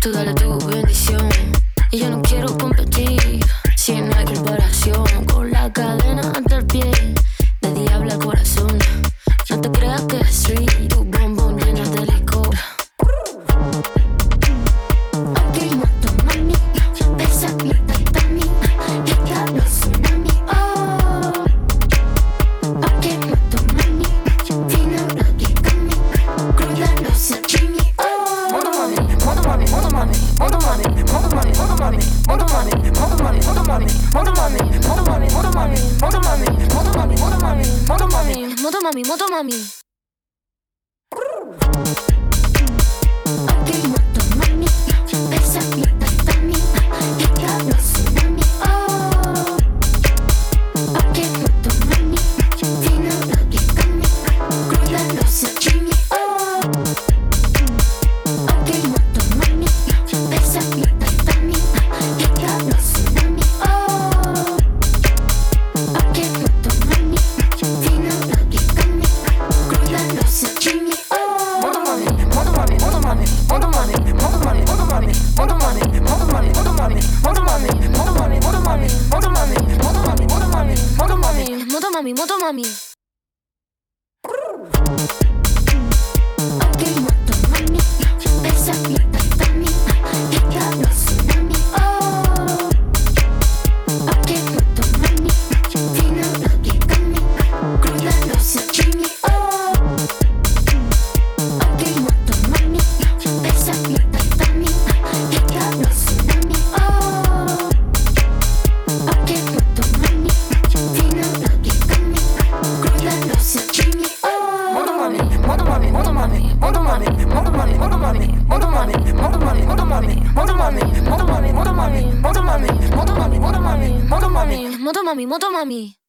Todo lo tu bendición. Y yo no quiero. 元マミ元マミ元マミ元マミマミ元マミマミ元マミマミ。Modo mami, modo mami. まみもとまみ。